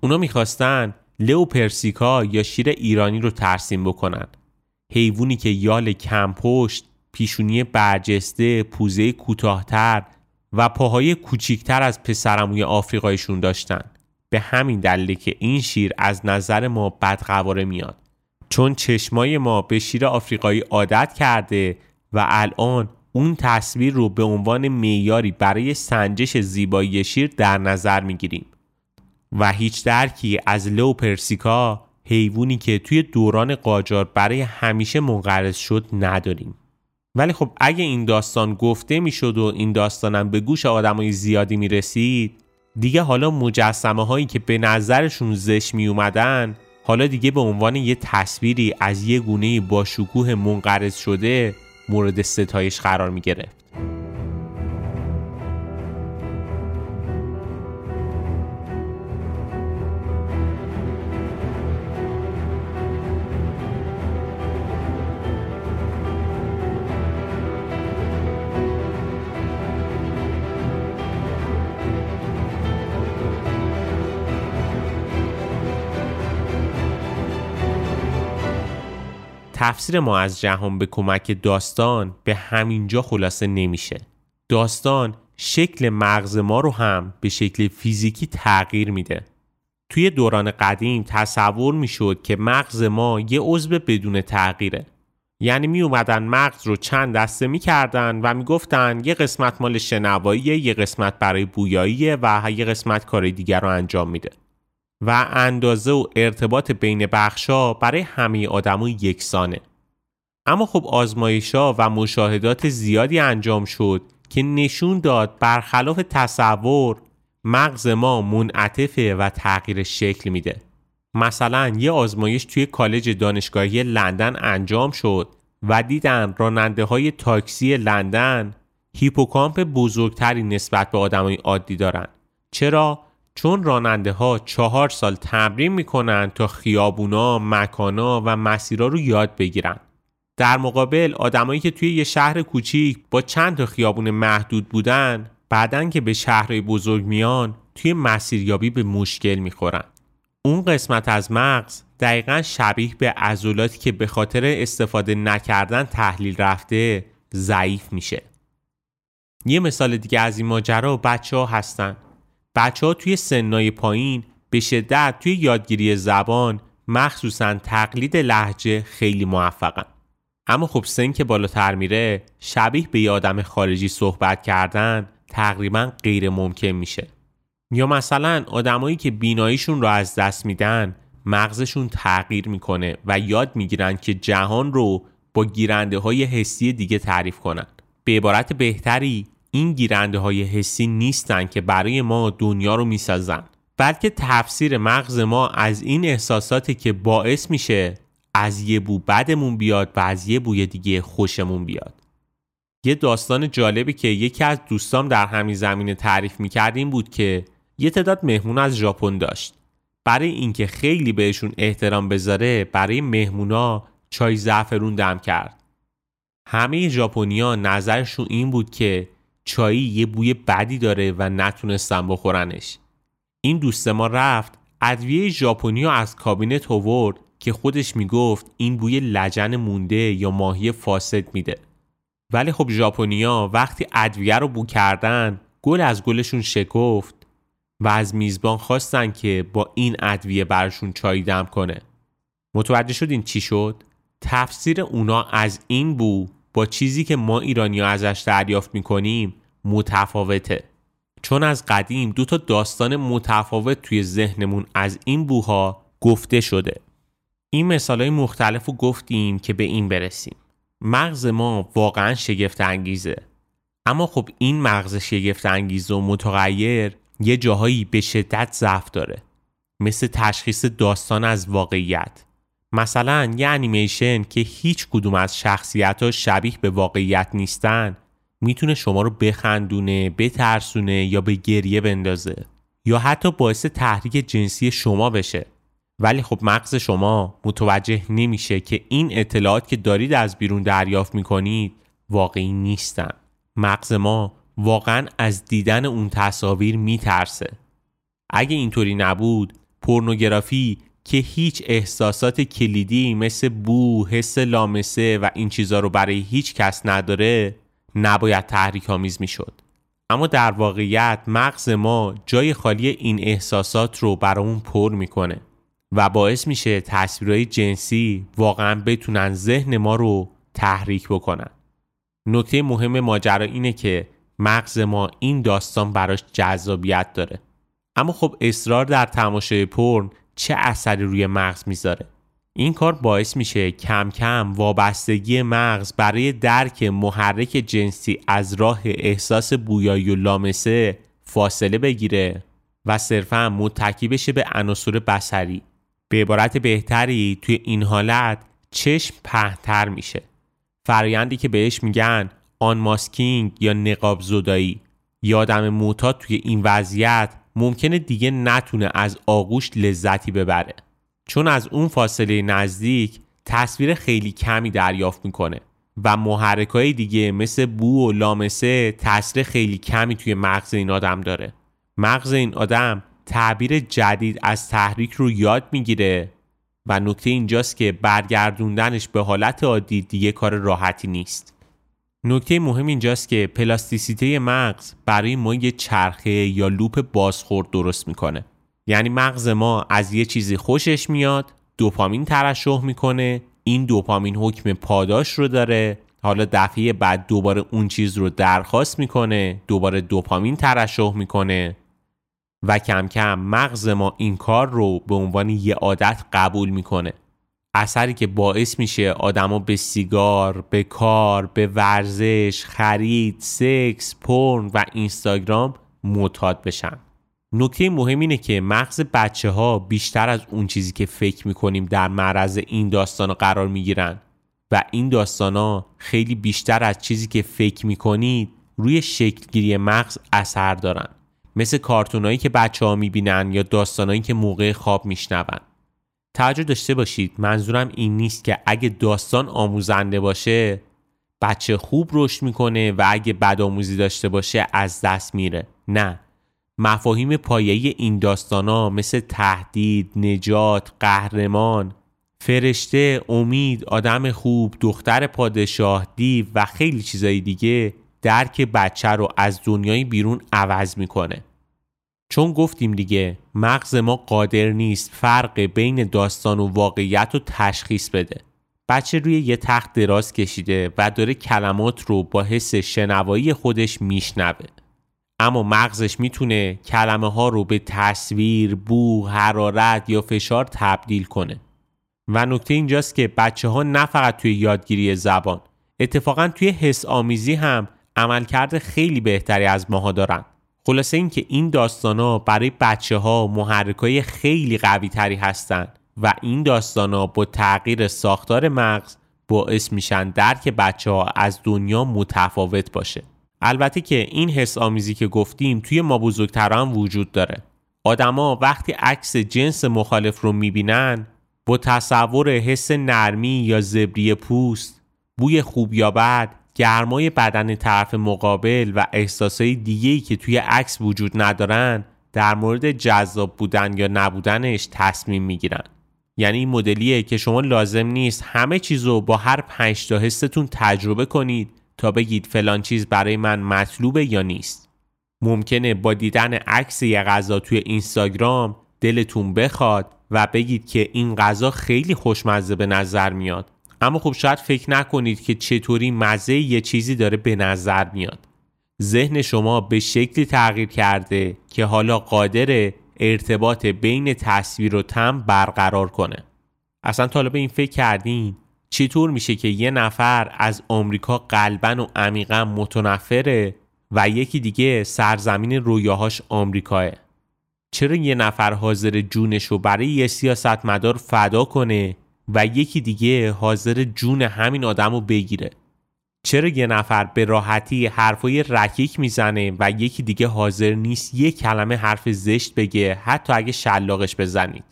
اونا می‌خواستن لو پرسیکا یا شیر ایرانی رو ترسیم بکنن. حیوانی که یال کمپشت پیشونی برجسته پوزه کوتاهتر و پاهای کوچیکتر از پسرموی آفریقایشون داشتن. به همین دلیل که این شیر از نظر ما بدقواره میاد. چون چشمای ما به شیر آفریقایی عادت کرده و الان اون تصویر رو به عنوان معیاری برای سنجش زیبایی شیر در نظر می‌گیریم. و هیچ درکی از لو پرسیکا حیوانی که توی دوران قاجار برای همیشه منقرض شد نداریم ولی خب اگه این داستان گفته می‌شد و این داستانم به گوش آدمای زیادی می‌رسید دیگه حالا مجسمه هایی که به نظرشون زش می اومدن حالا دیگه به عنوان یه تصویری از یه گونه با شکوه منقرض شده مورد ستایش قرار می گرفت. تفسیر ما از جهان به کمک داستان به همینجا خلاصه نمیشه. داستان شکل مغز ما رو هم به شکل فیزیکی تغییر میده. توی دوران قدیم تصور می‌شد که مغز ما یه عضو بدون تغییره. یعنی می اومدن مغز رو چند دسته می‌کردن و می‌گفتن یه قسمت مال شنواییه یه قسمت برای بویاییه و یه قسمت کار دیگر رو انجام میده. و اندازه و ارتباط بین بخشا برای همه آدمو یکسانه. اما خب آزمایشا و مشاهدات زیادی انجام شد که نشون داد برخلاف تصور مغز ما منعطفه و تغییر شکل میده. مثلا یه آزمایش توی کالج دانشگاهی لندن انجام شد و دیدن راننده های تاکسی لندن هیپوکامپ بزرگتری نسبت به آدمای عادی دارن. چرا؟ چون راننده ها چهار سال تمرین می‌کنن تا خیابونا، مکانا و مسیرها رو یاد بگیرن. در مقابل آدمایی که توی یه شهر کوچیک با چند تا خیابون محدود بودن بعدن که به شهرهای بزرگ میان توی مسیریابی به مشکل می‌خورن. اون قسمت از مغز دقیقا شبیه به عضلاتی که به خاطر استفاده نکردن تحلیل رفته ضعیف میشه. یه مثال دیگه از این ماجرا بچه ها هستن بچه ها توی سنای پایین به شدت توی یادگیری زبان مخصوصا تقلید لحجه خیلی موفقن. اما خب سن که بالاتر میره شبیه به آدم خارجی صحبت کردن تقریبا غیر ممکن میشه. یا مثلا آدمایی که بیناییشون رو از دست میدن مغزشون تغییر می‌کنه و یاد می‌گیرن که جهان رو با گیرنده های حسی دیگه تعریف کنن. به عبارت بهتری این گیرنده های حسی نیستن که برای ما دنیا رو می‌سازن. بلکه تفسیر مغز ما از این احساساتی که باعث میشه از یه بو بدمون بیاد و از یه بوی دیگه خوشمون بیاد. یه داستان جالبی که یکی از دوستام در همین زمینه تعریف می‌کرد این بود که یه تعداد مهمون از ژاپن داشت. برای اینکه خیلی بهشون احترام بذاره برای مهمونا چای زعفرون دم کرد. همه ژاپنیا نظرشون این بود که چایی یه بوی بدی داره و نتونستن بخورنش. این دوست ما رفت ادویه ژاپنی از کابینت آورد که خودش می‌گفت این بوی لجن مونده یا ماهی فاسد میده. ولی خب ژاپنیا وقتی ادویه رو بو کردن گل از گلشون شکفت و از میزبان خواستن که با این ادویه برشون چای دم کنه. متوجه شدین چی شد؟ تفسیر اونا از این بو با چیزی که ما ایرانی ازش دریافت می‌کنیم متفاوته. چون از قدیم دو تا داستان متفاوت توی ذهنمون از این بوها گفته شده. این مثال های مختلف رو گفتیم که به این برسیم. مغز ما واقعا شگفت انگیزه اما خب این مغز شگفت انگیز و متغیر یه جاهایی به شدت ضعف داره. مثل تشخیص داستان از واقعیت. مثلا یه انیمیشن که هیچ کدوم از شخصیت ها شبیه به واقعیت نیستن می‌تونه شما رو بخندونه، بترسونه یا به گریه بندازه. یا حتی باعث تحریک جنسی شما بشه. ولی خب مغز شما متوجه نمیشه که این اطلاعات که دارید از بیرون دریافت می‌کنید واقعی نیستن. مغز ما واقعا از دیدن اون تصاویر میترسه. اگه اینطوری نبود پورنوگرافی که هیچ احساسات کلیدی مثل بو، حس لامسه و این چیزا رو برای هیچ کس نداره نباید تحریک آمیز می‌شد. اما در واقعیت مغز ما جای خالی این احساسات رو برامون پر می‌کنه و باعث میشه تصویرهای جنسی واقعا بتونن ذهن ما رو تحریک بکنن. نکته مهم ماجرا اینه که مغز ما این داستان براش جذابیت داره. اما خب اصرار در تماشای پرن چه اثری روی مغز می‌ذاره. این کار باعث میشه کم کم وابستگی مغز برای درک محرک جنسی از راه احساس بویایی و لامسه فاصله بگیره و صرفا متکی بشه به عناصر بسری به عبارت بهتری توی این حالت چشم پهتر میشه. فرایندی که بهش میگن آن ماسکینگ یا نقاب زدایی. یادم معتاد توی این وضعیت ممکنه دیگه نتونه از آغوش لذتی ببره. چون از اون فاصله نزدیک تصویر خیلی کمی دریافت می‌کنه و محرکای دیگه مثل بو و لامسه تاثیر خیلی کمی توی مغز این آدم داره. مغز این آدم تعبیر جدید از تحریک رو یاد می‌گیره و نکته اینجاست که برگردوندنش به حالت عادی دیگه کار راحتی نیست. نکته مهم اینجاست که پلاستیسیته مغز برای ما یه چرخه یا لوپ بازخورد درست می‌کنه. یعنی مغز ما از یه چیزی خوشش میاد دوپامین ترشح می‌کنه این دوپامین حکم پاداش رو داره حالا دفعه بعد دوباره اون چیز رو درخواست می‌کنه دوباره دوپامین ترشح می‌کنه و کم کم مغز ما این کار رو به عنوان یه عادت قبول می‌کنه. اثری که باعث میشه آدما به سیگار، به کار، به ورزش، خرید، سکس، پرن و اینستاگرام معتاد بشن. نکته مهم اینه که مغز بچه ها بیشتر از اون چیزی که فکر می‌کنیم در معرض این داستان قرار می‌گیرن. و این داستان ها خیلی بیشتر از چیزی که فکر می‌کنید روی شکلگیری مغز اثر دارن. مثل کارتونایی که بچه ها می‌بینن یا داستانایی که موقع خواب میشنون. توجه داشته باشید منظورم این نیست که اگه داستان آموزنده باشه بچه خوب رشد می‌کنه و اگه بد آموزی داشته باشه از دست میره. نه. مفاهیم پایه‌ای این ها مثل تهدید، نجات، قهرمان، فرشته، امید، آدم خوب، دختر پادشاه، دیو و خیلی چیزایی دیگه درک بچه رو از دنیای بیرون عوض می‌کنه. چون گفتیم دیگه مغز ما قادر نیست فرق بین داستان و واقعیت رو تشخیص بده. بچه روی یه تخت دراز کشیده و داره کلمات رو با حس شنوایی خودش میشنوه. اما مغزش می‌تونه کلمه ها رو به تصویر، بو، حرارت یا فشار تبدیل کنه. و نکته اینجاست که بچه ها نه فقط توی یادگیری زبان اتفاقا توی حس آمیزی هم عملکرد خیلی بهتری از ماها دارن. خلاصه اینکه این داستان ها برای بچه ها محرک خیلی قوی تری هستن و این داستان ها با تغییر ساختار مغز باعث میشن درک بچه ها از دنیا متفاوت باشه. البته که این حس آمیزی که گفتیم توی ما بزرگتران وجود داره. آدما وقتی عکس جنس مخالف رو می‌بینن با تصور حس نرمی یا زبری پوست بوی خوب یا بد گرمای بدن طرف مقابل و احساسای دیگهی که توی عکس وجود ندارن در مورد جذاب بودن یا نبودنش تصمیم می‌گیرن. یعنی این مدلیه که شما لازم نیست همه چیز رو با هر پنج تا حستون تجربه کنید تا بگید فلان چیز برای من مطلوبه یا نیست. ممکنه با دیدن عکس یه غذا توی اینستاگرام دلتون بخواد و بگید که این غذا خیلی خوشمزه به نظر میاد. اما خب شاید فکر نکنید که چطوری مزه یه چیزی داره به نظر میاد. ذهن شما به شکلی تغییر کرده که حالا قادر ارتباط بین تصویر و تم برقرار کنه. اصلا تا به این فکر کردین؟ چطور میشه که یه نفر از آمریکا قلبا و عمیقا متنفره و یکی دیگه سرزمین رویاهاش آمریکاه؟ چرا یه نفر حاضر جونش رو برای یه سیاستمدار فدا کنه و یکی دیگه حاضر جون همین آدم رو بگیره. چرا یه نفر به راحتی حرفای رکیک می‌زنه و یکی دیگه حاضر نیست یه کلمه حرف زشت بگه حتی اگه شلاقش بزنید؟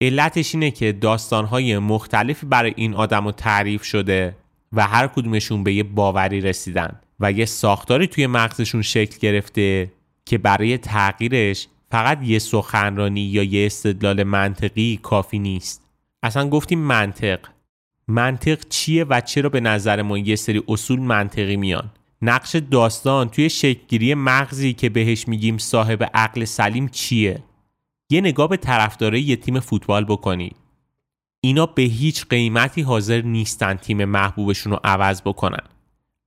علتش اینه که داستانهای مختلفی برای این آدم رو تعریف شده و هر کدومشون به یه باوری رسیدن و یه ساختاری توی مغزشون شکل گرفته که برای تغییرش فقط یه سخنرانی یا یه استدلال منطقی کافی نیست. اصلا گفتیم منطق. منطق چیه و چرا به نظر ما یه سری اصول منطقی میان؟ نقش داستان توی شکلگیری مغزی که بهش میگیم صاحب عقل سلیم چیه؟ یه نگاه به طرفدارای یه تیم فوتبال بکنید. اینا به هیچ قیمتی حاضر نیستن تیم محبوبشون رو عوض بکنن.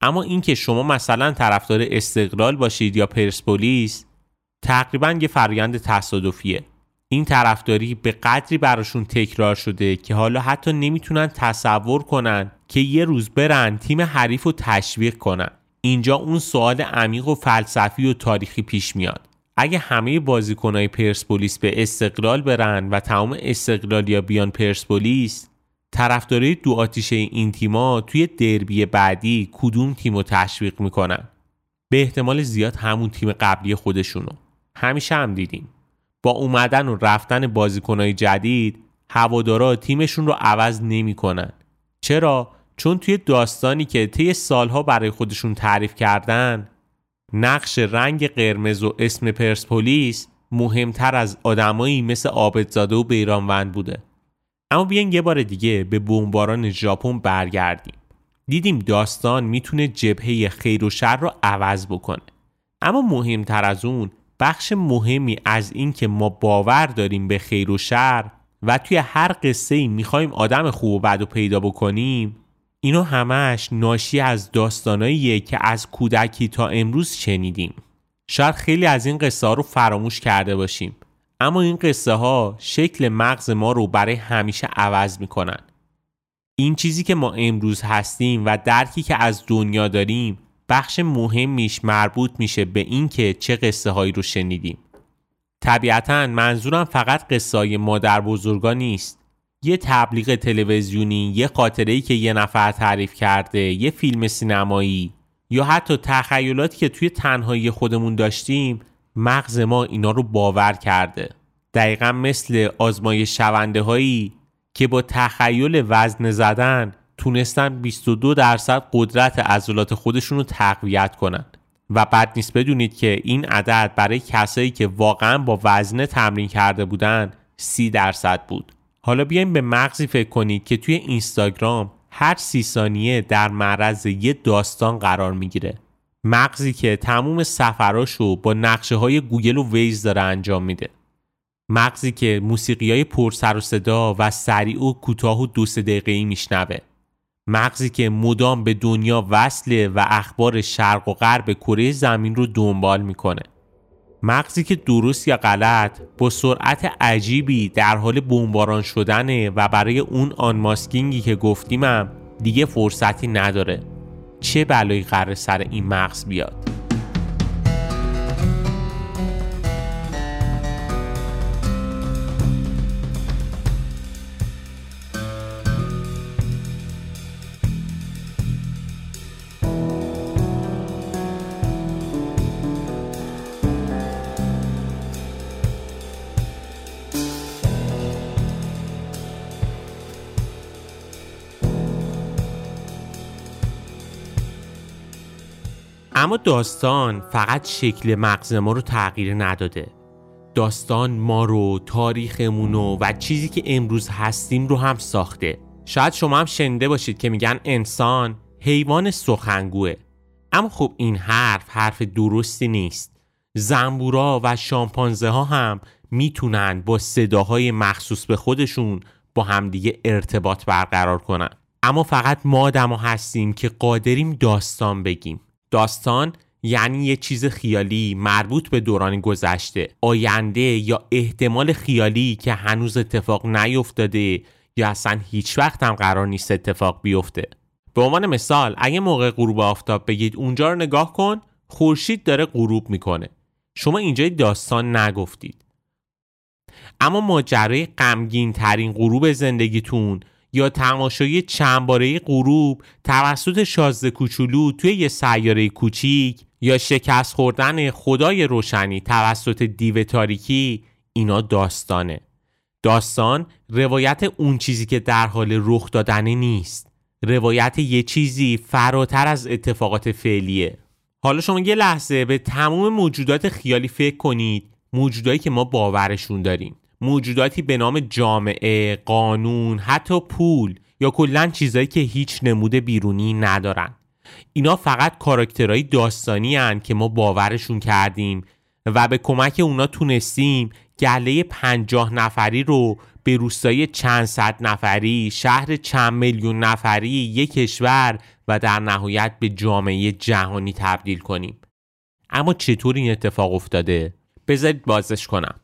اما اینکه شما مثلا طرفدار استقلال باشید یا پرسپولیس تقریبا یه فرایند تصادفیه. این طرفداری به قدری براشون تکرار شده که حالا حتی نمی‌تونن تصور کنن که یه روز برن تیم حریف رو تشویق کنن. اینجا اون سوال عمیق و فلسفی و تاریخی پیش میاد. اگه همه بازیکنهای پرسپولیس به استقلال برن و تمام استقلالیا بیان پرسپولیس طرفدارای دو آتیشه این تیما توی دربی بعدی کدوم تیم رو تشویق می‌کنن؟ به احتمال زیاد همون تیم قبلی خودشونو. همیشه هم دیدیم. با اومدن و رفتن بازیکنهای جدید هوادارا تیمشون رو عوض نمی‌کنن. چرا؟ چون توی داستانی که طی سالها برای خودشون تعریف کردن نقش رنگ قرمز و اسم پرسپولیس مهمتر از آدمایی مثل آبدزاده و بیرانوند بوده. اما بیاین یه بار دیگه به بمباران ژاپن برگردیم. دیدیم داستان می‌تونه جبهه خیر و شر رو عوض بکنه. اما مهمتر از اون بخش مهمی از این که ما باور داریم به خیر و شر و توی هر قصه ای می‌خوایم آدم خوب و بد و پیدا بکنیم اینو همش ناشی از داستاناییه که از کودکی تا امروز شنیدیم. شاید خیلی از این قصه ها رو فراموش کرده باشیم اما این قصه ها شکل مغز ما رو برای همیشه عوض می‌کنن. این چیزی که ما امروز هستیم و درکی که از دنیا داریم بخش مهمیش مربوط میشه به اینکه چه قصه هایی رو شنیدیم. طبیعتا منظورم فقط قصه های مادر بزرگا نیست. یه تبلیغ تلویزیونی یه خاطره که یه نفر تعریف کرده یه فیلم سینمایی یا حتی تخیلاتی که توی تنهایی خودمون داشتیم مغز ما اینا رو باور کرده. دقیقا مثل آزمای شونده هایی که با تخیل وزن زدن تونستن 22 درصد قدرت عضلات خودشون رو تقویت کنن. و بد نیست بدونید که این عدد برای کسایی که واقعا با وزنه تمرین کرده بودن 30 درصد بود. حالا بیایم به مغزی فکر کنید که توی اینستاگرام هر سی ثانیه در معرض یه داستان قرار می‌گیره. مغزی که تموم سفراشو با نقشه های گوگل و Waze داره انجام میده. مغزی که موسیقی های پر سر و صدا و سریع و کوتاه و دو سه دقیقه ای میشنوه. مغزی که مدام به دنیا وصله و اخبار شرق و غرب کره زمین رو دنبال می‌کنه. مغزی که درست یا غلط با سرعت عجیبی در حال بمباران شدنه و برای اون آن ماسکینگی که گفتیمم دیگه فرصتی نداره. چه بلایی قرار سر این مغز بیاد؟ اما داستان فقط شکل مغز ما رو تغییر نداده. داستان ما رو تاریخمون و چیزی که امروز هستیم رو هم ساخته. شاید شما هم شنیده باشید که میگن انسان حیوان سخنگوه. اما خب این حرف حرف درستی نیست. زنبورا و شامپانزه ها هم می‌تونن با صداهای مخصوص به خودشون با همدیگه ارتباط برقرار کنن. اما فقط ما آدم هستیم که قادریم داستان بگیم. داستان یعنی یه چیز خیالی مربوط به دوران گذشته. آینده یا احتمال خیالی که هنوز اتفاق نیفتاده یا اصلا هیچ وقت هم قرار نیست اتفاق بیفته. به عنوان مثال اگه موقع غروب آفتاب بگید اونجا رو نگاه کن خورشید داره غروب می‌کنه. شما اینجای داستان نگفتید. اما ماجرای غمگین ترین غروب زندگیتون یا تماشای چند باره غروب توسط شازده کوچولو توی یه سیاره کوچیک یا شکست خوردن خدای روشنی توسط دیو تاریکی اینا داستانه. داستان روایت اون چیزی که در حال رخ دادنه نیست. روایت یه چیزی فراتر از اتفاقات فعلیه. حالا شما یه لحظه به تمام موجودات خیالی فکر کنید موجوداتی که ما باورشون داریم. موجوداتی به نام جامعه، قانون، حتی پول یا کلا چیزایی که هیچ نمود بیرونی ندارن. اینا فقط کاراکترهای داستانی هن که ما باورشون کردیم و به کمک اونا تونستیم گله پنجاه نفری رو به روستای چند صد نفری شهر چند میلیون نفری یک کشور و در نهایت به جامعه جهانی تبدیل کنیم. اما چطور این اتفاق افتاده؟ بذارید بازش کنم.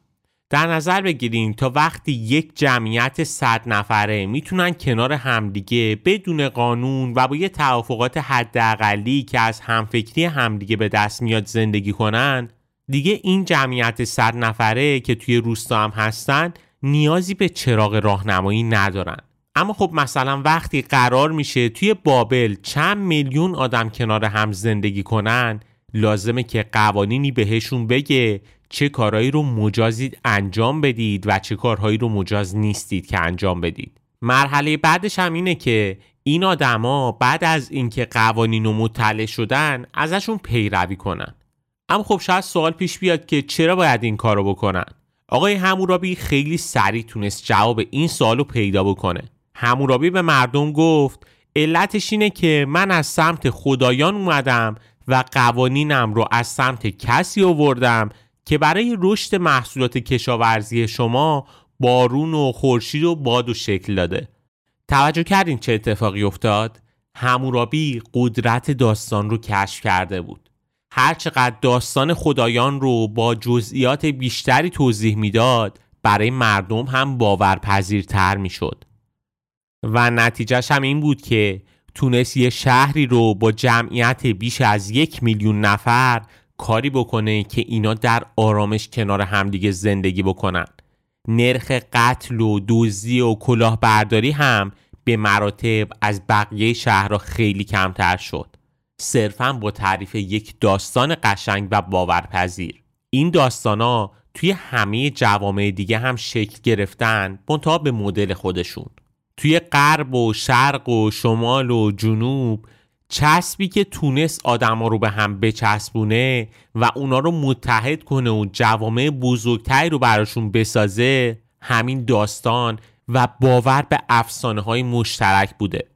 در نظر بگیریم تا وقتی یک جمعیت صد نفره می‌تونن کنار همدیگه بدون قانون و با یه توافقات حداقلی که از همفکری همدیگه به دست میاد زندگی کنن دیگه این جمعیت صد نفره که توی روستا هم هستن نیازی به چراغ راهنمایی ندارن. اما خب مثلا وقتی قرار میشه توی بابل چند میلیون آدم کنار هم زندگی کنن لازمه که قوانینی بهشون بگه چه کارهایی رو مجازید انجام بدید و چه کارهایی رو مجاز نیستید که انجام بدید. مرحله بعدش هم اینه که این آدما بعد از اینکه قوانین رو مطلع شدن ازشون پیروی کنن. اما خب شاید سوال پیش بیاد که چرا باید این کارو بکنن؟ آقای همورابی خیلی سریع تونست جواب این سوالو پیدا بکنه. همورابی به مردم گفت علتش اینه که من از سمت خدایان اومدم و قوانینم رو از سمت کسی آوردم که برای رشد محصولات کشاورزی شما بارون و خورشید و باد و شکل داده. توجه کردین چه اتفاقی افتاد؟ همورابی قدرت داستان رو کشف کرده بود. هرچقدر داستان خدایان رو با جزئیات بیشتری توضیح می‌داد برای مردم هم باورپذیرتر می‌شد. و نتیجهش هم این بود که تونست یه شهری رو با جمعیت بیش از یک میلیون نفر کاری بکنه که اینا در آرامش کنار همدیگه زندگی بکنن. نرخ قتل و دزدی و کلاهبرداری هم به مراتب از بقیه شهرها خیلی کمتر شد. صرفا با تعریف یک داستان قشنگ و باورپذیر. این ها توی همه جوامع دیگه هم شکل گرفتن منتها به مدل خودشون. توی غرب و شرق و شمال و جنوب چسبی که تونست آدما رو به هم بچسبونه و اونا رو متحد کنه و جوامع بزرگتری رو براشون بسازه همین داستان و باور به افسانه های مشترک بوده.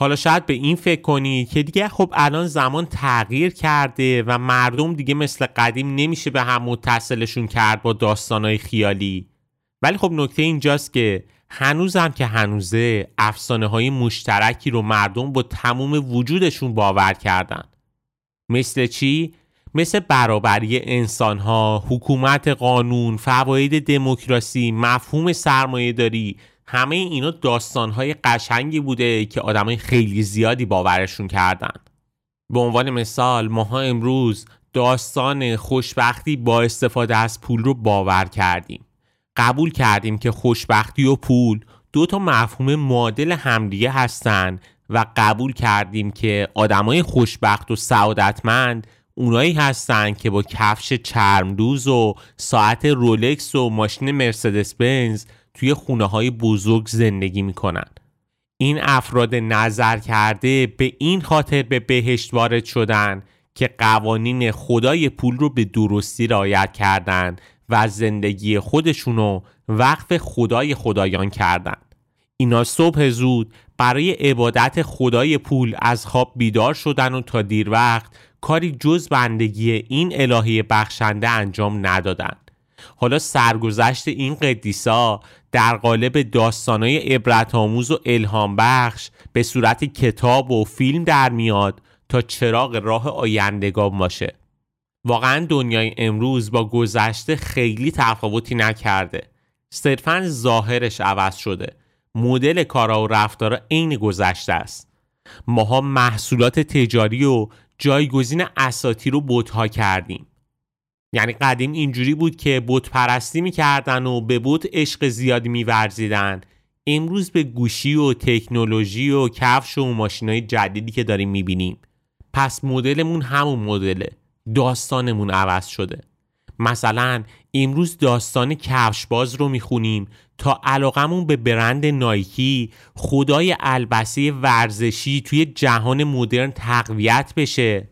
حالا شاید به این فکر کنید که دیگه خب الان زمان تغییر کرده و مردم دیگه مثل قدیم نمیشه به هم متصلشون کرد با داستانهای خیالی. ولی خب نکته اینجاست که هنوزم که هنوزه افسانه های مشترکی رو مردم با تموم وجودشون باور کردن. مثل چی؟ مثل برابری انسان ها، حکومت قانون، فواید دموکراسی، مفهوم سرمایه داری همه اینا داستان های قشنگی بوده که آدمای خیلی زیادی باورشون کردن. به عنوان مثال ماها امروز داستان خوشبختی با استفاده از پول رو باور کردیم. قبول کردیم که خوشبختی و پول دو تا مفهوم معادل همدیگه هستن و قبول کردیم که آدمای خوشبخت و سعادتمند اونایی هستن که با کفش چرمدوز و ساعت رولکس و ماشین مرسدس بنز توی خونه های بزرگ زندگی می‌کنن. این افراد نظر کرده به این خاطر به بهشت وارد شدن که قوانین خدای پول رو به درستی رعایت کردند و زندگی خودشونو وقف خدای خدایان کردند. اینا صبح زود برای عبادت خدای پول از خواب بیدار شدن و تا دیر وقت کاری جز بندگی این الهی بخشنده انجام ندادند. حالا سرگذشت این قدیسا در قالب داستانای عبرت آموز و الهام بخش به صورت کتاب و فیلم در میاد تا چراغ راه آیندگان باشه واقعا دنیای امروز با گذشته خیلی تفاوتی نکرده. صرفا ظاهرش عوض شده. مدل کارا و رفتارا عین گذشته است. ماها محصولات تجاری و جایگزین اساطیر رو بتها کردیم. یعنی قدیم اینجوری بود که بت پرستی می‌کردن و به بت عشق زیادی میورزیدن. امروز به گوشی و تکنولوژی و کفش و ماشینای جدیدی که داریم می‌بینیم. پس مدلمون همون مدله. داستانمون عوض شده. مثلا امروز داستان کفش باز رو می‌خونیم تا علاقمون به برند نایکی خدای البسه ورزشی توی جهان مدرن تقویت بشه.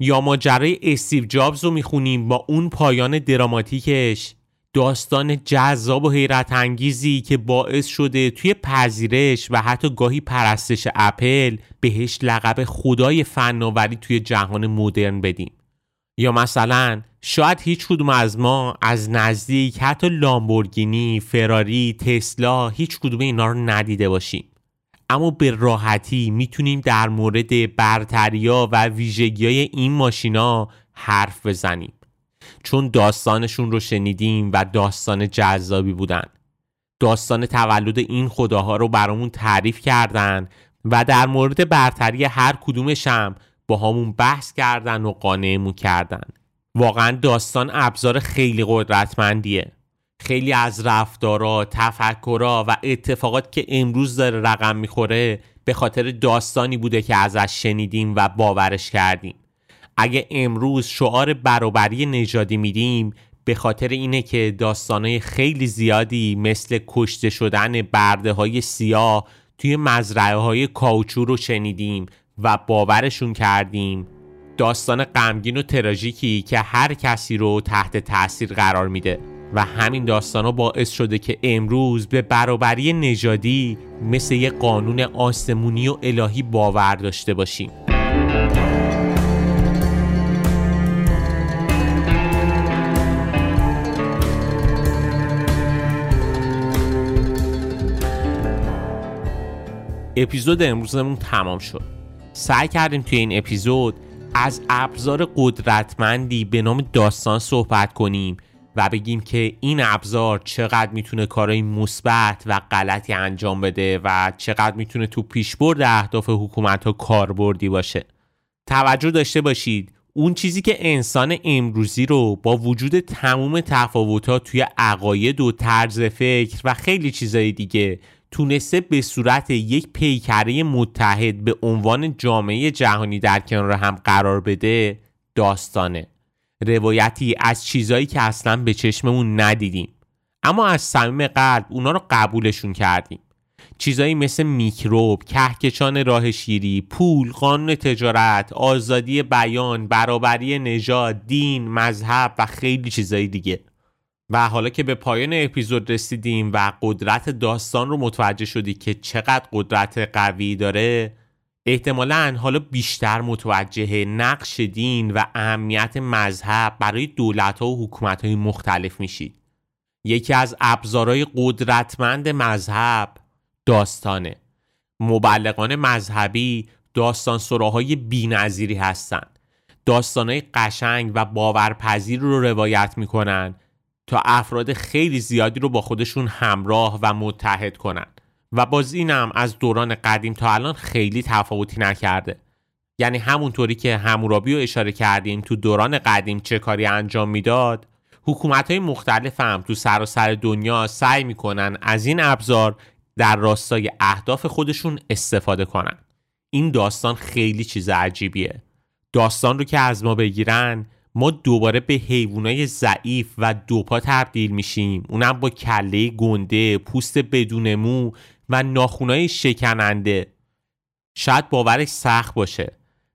یا ماجرای استیو جابز رو می‌خونیم با اون پایان دراماتیکش. داستان جذاب و حیرت انگیزی که باعث شده توی پذیرش و حتی گاهی پرستش اپل بهش لقب خدای فناوری توی جهان مدرن بدیم. یا مثلا شاید هیچ کدوم از ما از نزدیک حتی لامبورگینی، فراری، تسلا هیچ کدوم اینا رو ندیده باشیم. اما به راحتی می‌تونیم در مورد برتریا و ویژگی های این ماشینا حرف بزنیم. چون داستانشون رو شنیدیم و داستان جذابی بودن. داستان تولد این خداها رو برامون تعریف کردن و در مورد برتری هر کدومشم با همون بحث کردن و قانعمون کردن. واقعا داستان ابزار خیلی قدرتمندیه. خیلی از رفتارا، تفکرها و اتفاقات که امروز داره رقم می‌خوره به خاطر داستانی بوده که ازش شنیدیم و باورش کردیم. اگه امروز شعار برابری نژادی میدیم به خاطر اینه که داستانهای خیلی زیادی مثل کشته شدن برده های سیاه توی مزرعه های کاوچو رو شنیدیم و باورشون کردیم. داستان غمگین و تراژیکی که هر کسی رو تحت تاثیر قرار میده و همین داستان ها باعث شده که امروز به برابری نژادی مثل یه قانون آسمونی و الهی باور داشته باشیم. اپیزود امروزمون تمام شد. سعی کردیم توی این اپیزود از ابزار قدرتمندی به نام داستان صحبت کنیم و بگیم که این ابزار چقدر می‌تونه کارهای مثبت و غلطی انجام بده و چقدر می‌تونه تو پیشبرد اهداف حکومت ها کاربردی باشه. توجه داشته باشید اون چیزی که انسان امروزی رو با وجود تموم تفاوتات توی عقاید و طرز فکر و خیلی چیزای دیگه تونسته به صورت یک پیکره متحد به عنوان جامعه جهانی در کنار هم قرار بده داستانه. روایتی از چیزایی که اصلا به چشممون ندیدیم. اما از صمیم قلب اونا رو قبولشون کردیم. چیزایی مثل میکروب، کهکشان راه شیری، پول، قانون تجارت، آزادی بیان، برابری نژاد، دین، مذهب و خیلی چیزایی دیگه. و حالا که به پایان اپیزود رسیدیم و قدرت داستان رو متوجه شدی که چقدر قدرت قوی داره احتمالا حالا بیشتر متوجه نقش دین و اهمیت مذهب برای دولت ها و حکومت های مختلف میشید یکی از ابزارهای قدرتمند مذهب داستانه. مبلغان مذهبی داستان سراهای بی هستند داستانهای قشنگ و باورپذیر رو روایت می‌کنن. تا افراد خیلی زیادی رو با خودشون همراه و متحد کنن. و باز اینم از دوران قدیم تا الان خیلی تفاوتی نکرده. یعنی همونطوری که همورابی رو اشاره کردیم تو دوران قدیم چه کاری انجام می‌داد حکومت های مختلف هم تو سراسر سر دنیا سعی می‌کنن از این ابزار در راستای اهداف خودشون استفاده کنن. این داستان خیلی چیز عجیبیه. داستان رو که از ما بگیرن ما دوباره به حیوانای ضعیف و دوپا تبدیل میشیم. اونم با کله گنده پوست بدون مو و ناخونای شکننده. شاید باورش سخت باشه.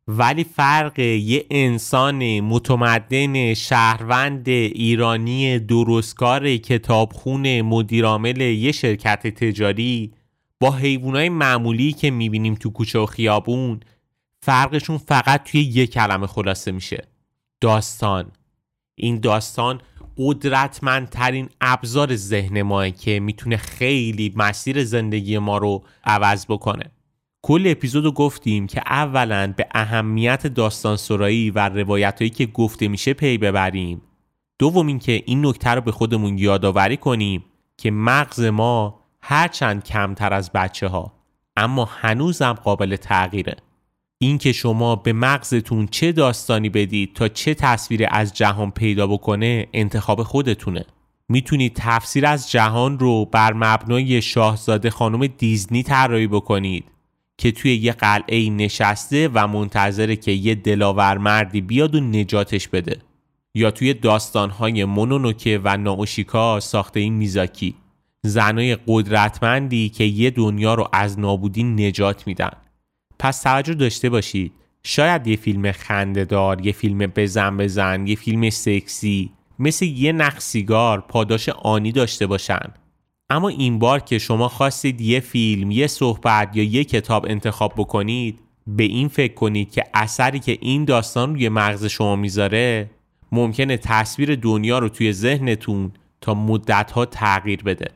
ولی فرق یه انسان متمدن شهروند ایرانی درستکار کتابخون مدیرعامل یه شرکت تجاری با حیوانای معمولی که می‌بینیم تو کوچه و خیابون فرقشون فقط توی یه کلمه خلاصه میشه. داستان. این داستان قدرتمندترین ابزار ذهن ماه که می‌تونه خیلی مسیر زندگی ما رو عوض بکنه. کل اپیزودو گفتیم که اولا به اهمیت داستان سرایی و روایتهایی که گفته میشه پی ببریم. دوم اینکه این نکته رو به خودمون یادآوری کنیم که مغز ما هرچند کمتر از بچه ها اما هنوزم قابل تغییره. اینکه شما به مغزتون چه داستانی بدید تا چه تصویری از جهان پیدا بکنه انتخاب خودتونه. می‌تونید تفسیر از جهان رو بر مبنای شاهزاده خانم دیزنی طراحی بکنید که توی یه قلعه نشسته و منتظره که یه دلاور مردی بیاد و نجاتش بده. یا توی داستانهای مونونوکه و ناوشیکا ساخته این میزاکی. زنای قدرتمندی که یه دنیا رو از نابودی نجات میدن. پس توجه داشته باشید. شاید یه فیلم خندهدار یه فیلم بزن بزن یه فیلم سکسی مثل یه نخ سیگار پاداش آنی داشته باشن. اما این بار که شما خواستید یه فیلم یه صحبت یا یه کتاب انتخاب بکنید به این فکر کنید که اثری که این داستان روی مغز شما می‌ذاره ممکنه تصویر دنیا رو توی ذهنتون تا مدتها تغییر بده.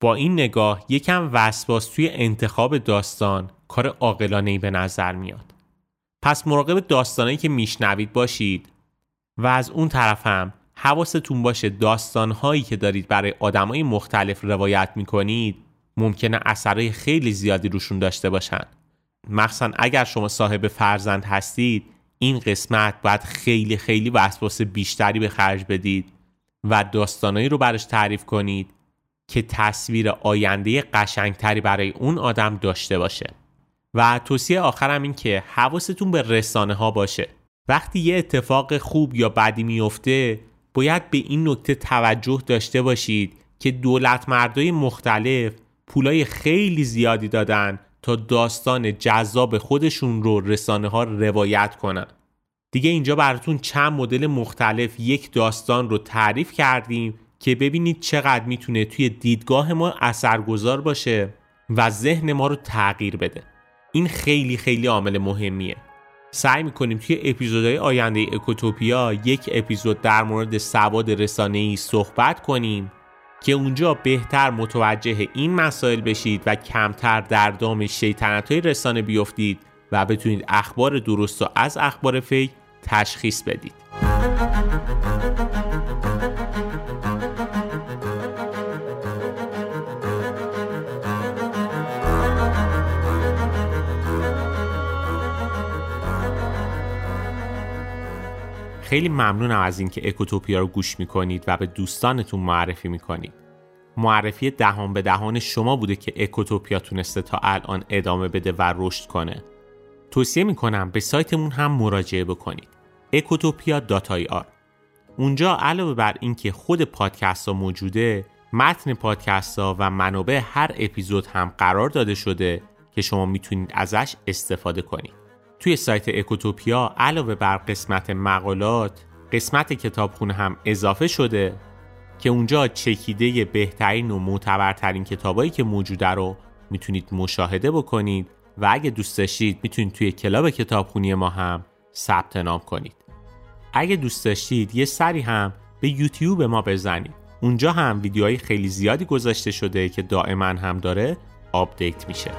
با این نگاه یکم وسواس توی انتخاب داستان کار عاقلانه ای به نظر میاد. پس مراقب داستانایی که میشنوید باشید و از اون طرف هم حواستون باشه داستانهایی که دارید برای آدمای مختلف روایت می‌کنید ممکنه اثرهای خیلی زیادی روشون داشته باشن. مخصوصا اگر شما صاحب فرزند هستید این قسمت باید خیلی خیلی وسواس بیشتری به خرج بدید و داستانهایی رو براش تعریف کنید که تصویر آینده قشنگتری برای اون آدم داشته باشه. و توصیه آخرم این که حواستون به رسانه ها باشه. وقتی یه اتفاق خوب یا بدی میفته باید به این نکته توجه داشته باشید که دولت مردای مختلف پولای خیلی زیادی دادن تا داستان جذاب خودشون رو رسانه ها روایت کنن. دیگه اینجا براتون چند مدل مختلف یک داستان رو تعریف کردیم که ببینید چقدر می‌تونه توی دیدگاه ما اثرگذار باشه و ذهن ما رو تغییر بده. این خیلی خیلی عامل مهمیه. سعی می‌کنیم توی اپیزودهای آینده اکوتوپیا یک اپیزود در مورد سواد ای صحبت کنیم که اونجا بهتر متوجه این مسائل بشید و کمتر در دام شیطنت های رسانه بیفتید و بتونید اخبار درست و از اخبار فیک تشخیص بدید. خیلی ممنونم از اینکه اکوتوپیا رو گوش می‌کنید و به دوستانتون معرفی می‌کنید. معرفی دهان به دهان شما بوده که اکوتوپیا تونسته تا الان ادامه بده و رشد کنه. توصیه می‌کنم به سایتمون هم مراجعه بکنید. اکوتوپیا آر. اونجا علاوه بر اینکه خود پادکست ها موجوده متن پادکست ها و منابع هر اپیزود هم قرار داده شده که شما می‌تونید ازش استفاده کنید. توی سایت اکوتوپیا علاوه بر قسمت مقالات قسمت کتابخونه هم اضافه شده که اونجا چکیده بهترین و معتبرترین کتابایی که موجوده رو می‌تونید مشاهده بکنید و اگه دوست داشتید می‌تونید توی کلاب کتابخونی ما هم ثبت نام کنید. اگه دوست داشتید یه سری هم به یوتیوب ما بزنید. اونجا هم ویدیوهای خیلی زیادی گذاشته شده که دائما هم داره آپدیت میشه.